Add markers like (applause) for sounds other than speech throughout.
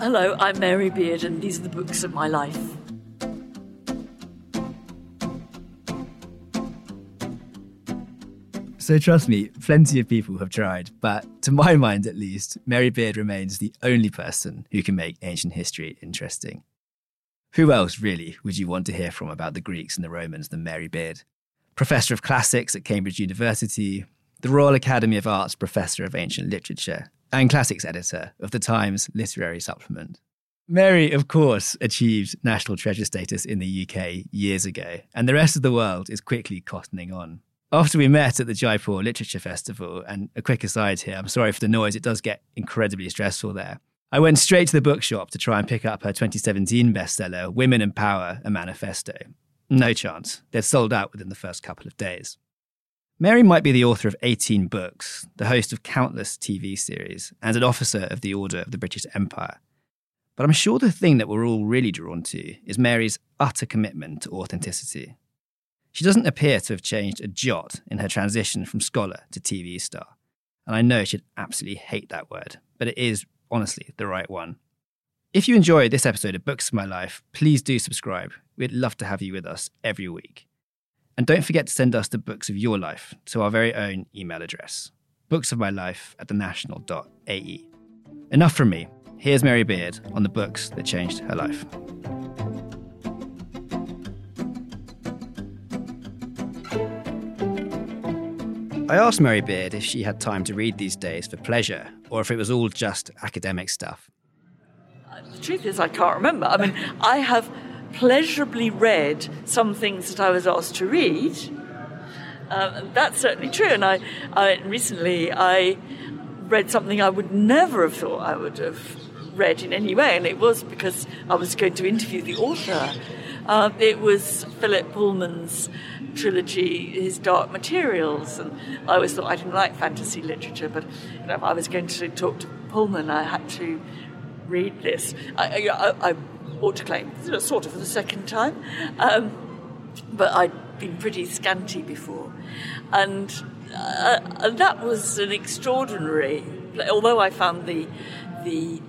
Hello, I'm Mary Beard, and these are the books of my life. So trust me, plenty of people have tried, but to my mind at least, Mary Beard remains the only person who can make ancient history interesting. Who else, really, would you want to hear from about the Greeks and the Romans than Mary Beard? Professor of Classics at Cambridge University, the Royal Academy of Arts Professor of Ancient Literature, and Classics Editor of the Times Literary Supplement. Mary, of course, achieved national treasure status in the UK years ago, and the rest of the world is quickly cottoning on after we met at the Jaipur Literature Festival, and a quick aside here, I'm sorry for the noise, it does get incredibly stressful there. I went straight to the bookshop to try and pick up her 2017 bestseller, Women and Power, a Manifesto. No chance. They'd sold out within the first couple of days. Mary might be the author of 18 books, the host of countless TV series, and an officer of the Order of the British Empire. But I'm sure the thing that we're all really drawn to is Mary's utter commitment to authenticity. She doesn't appear to have changed a jot in her transition from scholar to TV star. And I know she'd absolutely hate that word, but it is honestly the right one. If you enjoyed this episode of Books of My Life, please do subscribe. We'd love to have you with us every week. And don't forget to send us the books of your life to our very own email address, booksofmylife at thenational.ae. Enough from me. Here's Mary Beard on the books that changed her life. I asked Mary Beard if she had time to read these days for pleasure or if it was all just academic stuff. Uh, the truth is, I can't remember. I mean, I have pleasurably read some things that I was asked to read. Um, that's certainly true. And I, I recently I read something I would never have thought I would have read in any way, and it was because I was going to interview the author. Uh, it was Philip Pullman's trilogy, his Dark Materials, and I always thought I didn't like fantasy literature, but you know, if I was going to talk to Pullman, I had to read this. I, I, I ought to claim, sort of for the second time, um, but I'd been pretty scanty before, and, uh, and that was an extraordinary. Although I found the the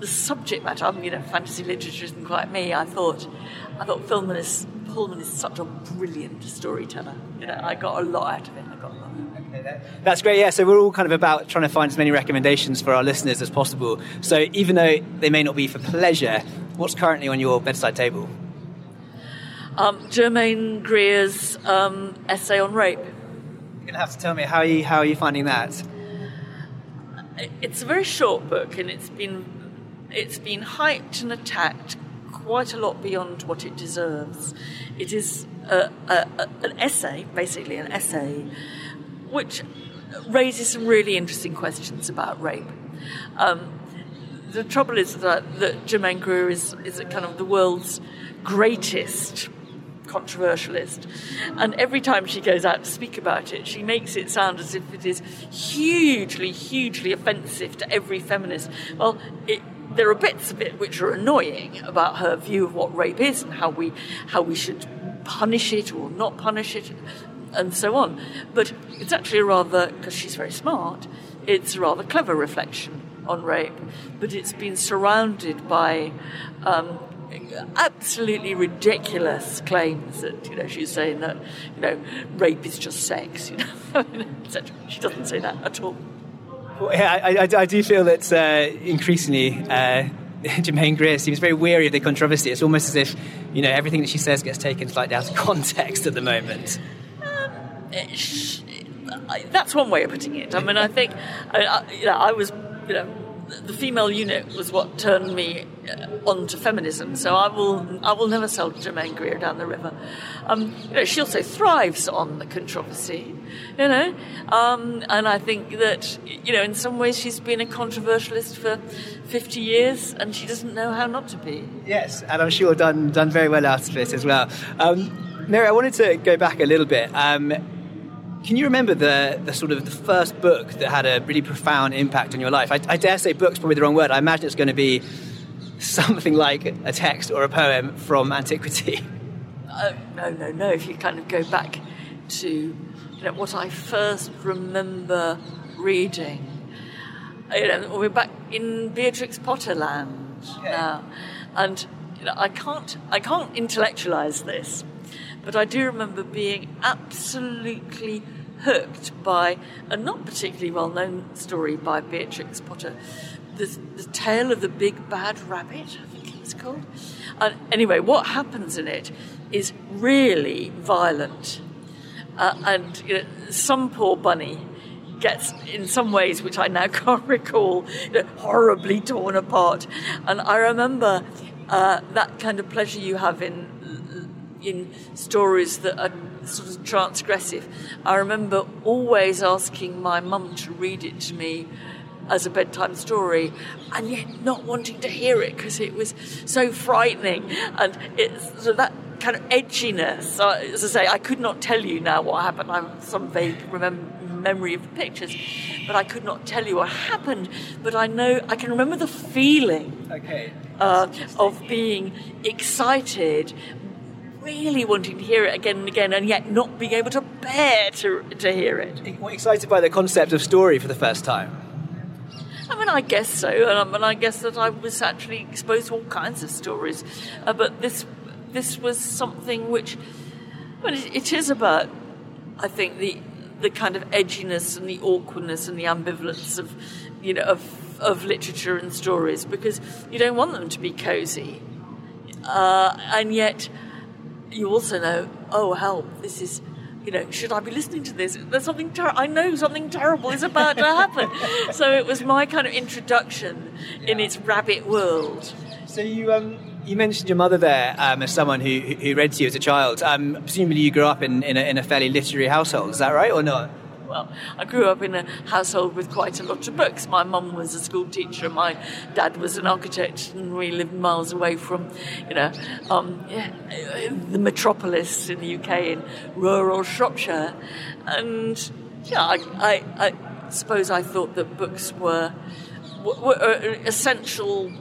the subject matter, I mean, you know, fantasy literature isn't quite me. I thought, I thought Pullman is Pullman is such a brilliant storyteller. You know, I got a lot out of it. I got a lot. Okay, that's great. Yeah, so we're all kind of about trying to find as many recommendations for our listeners as possible. So even though they may not be for pleasure, what's currently on your bedside table? Um, Germaine Greer's um, essay on rape. You're gonna have to tell me how are you how are you finding that? It's a very short book, and it's been it's been hyped and attacked quite a lot beyond what it deserves. It is a, a, a, an essay, basically an essay, which raises some really interesting questions about rape. Um, the trouble is that, that Germaine Greer is, is kind of the world's greatest controversialist. And every time she goes out to speak about it, she makes it sound as if it is hugely, hugely offensive to every feminist. Well, it there are bits of it which are annoying about her view of what rape is and how we how we should punish it or not punish it and so on. But it's actually a rather because she's very smart. It's a rather clever reflection on rape, but it's been surrounded by. Um, absolutely ridiculous claims that you know she's saying that you know rape is just sex (laughs) you know she doesn't say that at all well, yeah, I, I, I, do feel that uh, increasingly uh, (laughs) Germaine Greer seems very weary of the controversy. It's almost as if you know everything that she says gets taken slightly out of (laughs) context at the moment. That's one way of putting it. I mean, I think I, you know, I was you know the Female Eunuch was what turned me on to feminism. So I will, I will never sell Germaine Greer down the river. Um, you know, she also thrives on the controversy, you know, um, and I think that you know, in some ways, she's been a controversialist for fifty years, and she doesn't know how not to be. Yes, and I'm sure done done very well out of it as well. Um, Mary, I wanted to go back a little bit. Um, can you remember the, the sort of the first book that had a really profound impact on your life? I, I dare say book's probably the wrong word. I imagine it's going to be something like a text or a poem from antiquity. Oh, (laughs) no, no, no. If you kind of go back to you know, what I first remember reading, you know, we're back in Beatrix Potter land okay. now, and you know, I can't I can't intellectualize this, but I do remember being absolutely hooked by a not particularly well known story by Beatrix Potter, the, the tale of the big bad rabbit. I think it was called. And anyway, what happens in it is really violent, uh, and you know, some poor bunny gets, in some ways, which I now (laughs) can't recall, you know, horribly torn apart. And I remember uh, that kind of pleasure you have in in stories that are sort of transgressive. I remember always asking my mum to read it to me as a bedtime story and yet not wanting to hear it because it was so frightening and it's so that kind of edginess as I say I could not tell you now what happened I have some vague memory of the pictures, but I could not tell you what happened. But I know I can remember the feeling okay. uh, of being excited, really wanting to hear it again and again, and yet not being able to bear to, to hear it. Excited by the concept of story for the first time. I mean, I guess so, and, and I guess that I was actually exposed to all kinds of stories, uh, but this this was something which, well, it, it is about, I think, the the kind of edginess and the awkwardness and the ambivalence of, you know, of, of literature and stories because you don't want them to be cozy. Uh, and yet you also know, oh, help, this is, you know, should I be listening to this? There's something, ter- I know something terrible is about to happen. (laughs) so it was my kind of introduction yeah. in its rabbit world. So you, um, you mentioned your mother there um, as someone who, who read to you as a child. Um, presumably, you grew up in, in a, in, a, fairly literary household. Is that right or not? Well, I grew up in a household with quite a lot of books. My mum was a school teacher, my dad was an architect, and we lived miles away from, you know, um, the metropolis in the UK in rural Shropshire. And yeah, I, I, I suppose I thought that books were, were essential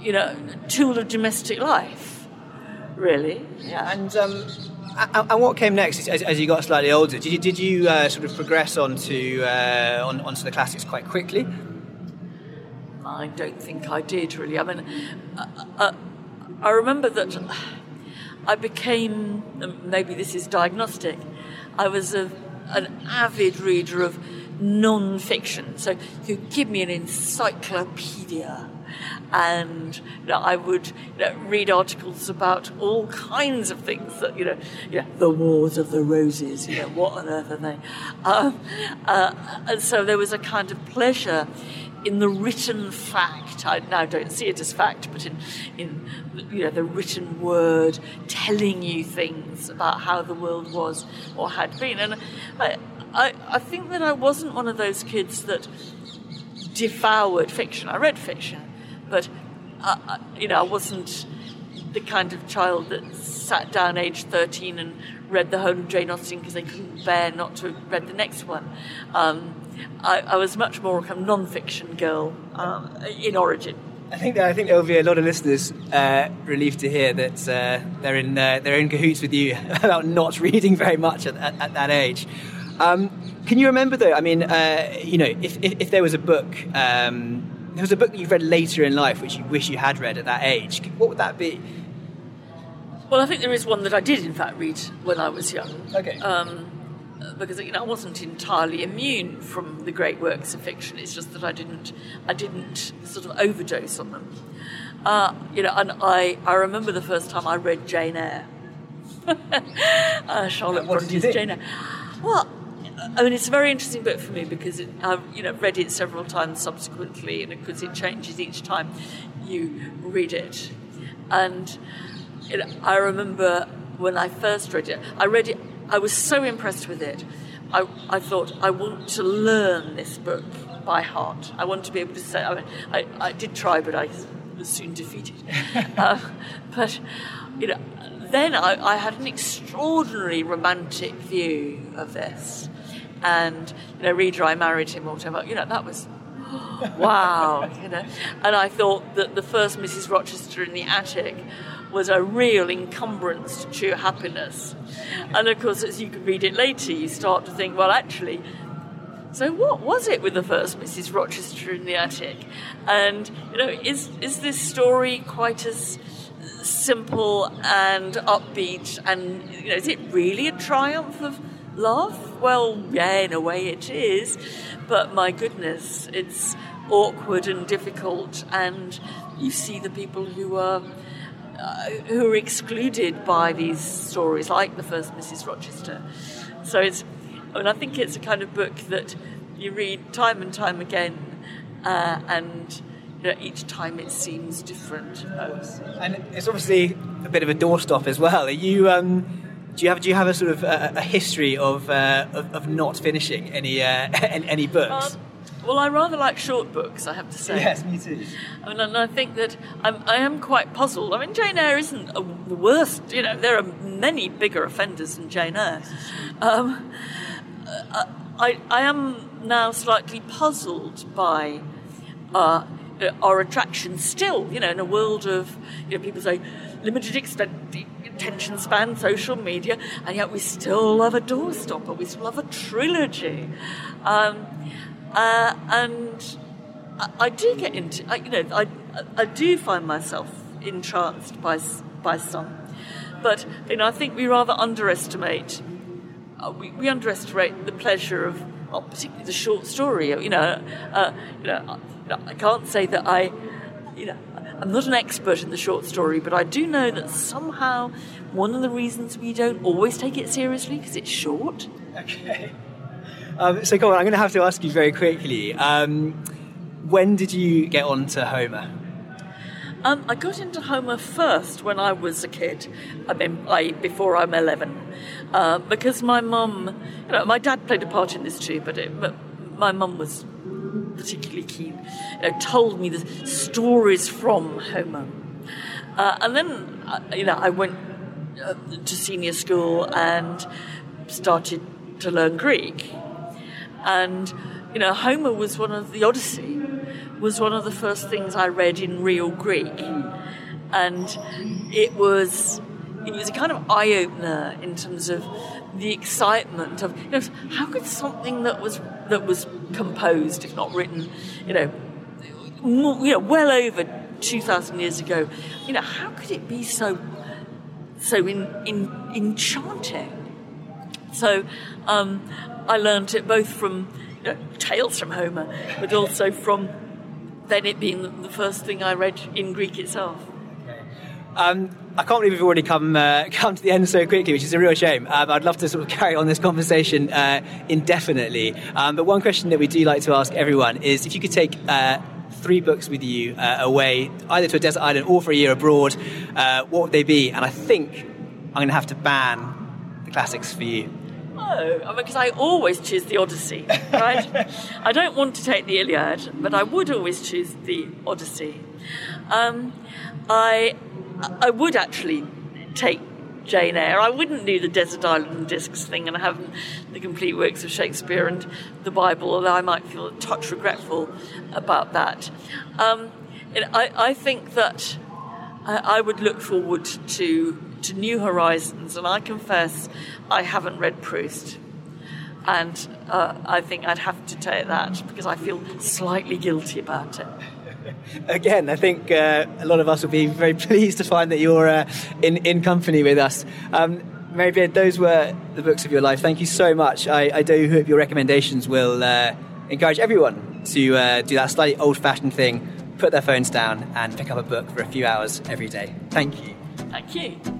you know, tool of domestic life, really. Yeah. And um, and what came next as, as, you got slightly older? Did you did you uh, sort of progress onto uh, on, onto the classics quite quickly? I don't think I did really. I mean, uh, uh I remember that I became maybe this is diagnostic. I was a, an avid reader of non-fiction. So you give me an encyclopedia and you know, I would you know, read articles about all kinds of things that you know, you know, the Wars of the Roses. You know, what on earth are they? Um, uh, and so there was a kind of pleasure in the written fact. I now don't see it as fact, but in, in you know the written word telling you things about how the world was or had been. And I, I, I think that I wasn't one of those kids that devoured fiction. I read fiction, but uh, uh, you know, I wasn't the kind of child that sat down age 13 and read the whole of Jane Austen because they couldn't bear not to have read the next one. Um, I, I, was much more a non-fiction girl um, in origin. I think I think there will be a lot of listeners uh, relieved to hear that uh, they're in uh, they're in cahoots with you (laughs) about not reading very much at, at, at that age. Um, can you remember though? I mean, you know, if, if, if, there was a book, um, there was a book that you've read later in life which you wish you had read at that age. What would that be? Well, I think there is one that I did, in fact, read when I was young. Okay. Um, because you know I wasn't entirely immune from the great works of fiction. It's just that I didn't I didn't sort of overdose on them. Uh, you know, and I I remember the first time I read Jane Eyre. (laughs) uh, Charlotte Bronte's Jane Eyre. Well, I mean, it's a very interesting book for me because it, I've you know read it several times subsequently, and because it changes each time you read it. And you know, I remember when I first read it, I read it. I was so impressed with it. I, I thought I want to learn this book by heart. I want to be able to say. I mean, I, I did try, but I was soon defeated. (laughs) uh, but you know, then I, I had an extraordinarily romantic view of this and you know, reader, I married him or whatever. You know, that was (gasps) wow, you know. And I thought that the first Mrs. Rochester in the attic was a real encumbrance to true happiness. And of course, as you can read it later, you start to think, well, actually, so what was it with the first Mrs. Rochester in the attic? And you know, is is this story quite as simple and upbeat? And you know, is it really a triumph of love? Well, yeah, in a way it is, but my goodness, it's awkward and difficult, and you see the people who are. Uh, who are excluded by these stories, like the first Mrs. Rochester. So it's and I think it's a kind of book that you read time and time again, uh, and you know, each time it seems different. And it's obviously a bit of a doorstop as well. Are you? Um, do you have do you have a sort of a, a history of, uh, of, of not finishing any uh, (laughs) any books? Um, well, I rather like short books, I have to say. Yes, me too. I mean, and I think that I'm, I am quite puzzled. I mean, Jane Eyre isn't a, the worst. You know, there are many bigger offenders than Jane Eyre. Um, I, I am now slightly puzzled by uh, our attraction still, you know, in a world of, you know, people say limited extent, attention span, social media, and yet we still love a doorstopper, we still love a trilogy. Um, uh, and I, I, do get into, I, you know, I, I do find myself entranced by, by some. But, you know, I think we rather underestimate uh, we, we, underestimate the pleasure of, well, particularly the short story. You know, uh, you know, I can't say that I, you know, I'm not an expert in the short story, but I do know that somehow one of the reasons we don't always take it seriously because it's short. Okay. Um, so, on, I'm going to have to ask you very quickly. Um, when did you get on to Homer? Um, I got into Homer first when I was a kid. I mean, like before I'm 11, uh, because my mum, you know, my dad played a part in this too, but, it, but my mum was particularly keen. You know, told me the stories from Homer, uh, and then uh, you know I went uh, to senior school and started to learn Greek, and you know Homer was one of the Odyssey was one of the first things I read in real Greek, and it was it was a kind of eye opener in terms of the excitement of you know how could something that was that was composed, if not written, you know, more, you know, well over two thousand years ago, you know, how could it be so so in, in enchanting? So um, I learned it both from you know, tales from Homer, but also from then it being the first thing I read in Greek itself. Um, I can't believe we've already come uh, (laughs) come to the end so quickly, which is a real shame. Um, I'd love to sort of (laughs) carry on this conversation uh, indefinitely. Um, but one question that we do like to ask everyone is if you could take uh, three books with you uh, away, either to a desert island or for a year abroad, uh, what would they be? And I think I'm going to have to ban the classics for you. No, because I always choose the Odyssey, right? (laughs) I don't want to take the Iliad, but I would always choose the Odyssey. Um, I, I would actually take Jane Eyre. I wouldn't do the Desert Island Discs thing and have the complete works of Shakespeare and the Bible, although I might feel a touch regretful about that. Um, I, I, think that I, I would look forward to to new horizons. And I confess, I haven't read Proust. And uh, I think I'd have to take that because I feel slightly guilty about it. (laughs) Again, I think uh, a lot of us will be very (laughs) pleased to find that you're uh, in, in company with us. Um, Mary Beard, those were the books of your life. Thank you so much. I, I do hope your recommendations will uh, encourage everyone to uh, do that slightly old fashioned thing, put their phones down, and pick up a book for a few hours every day. Thank you. Thank you.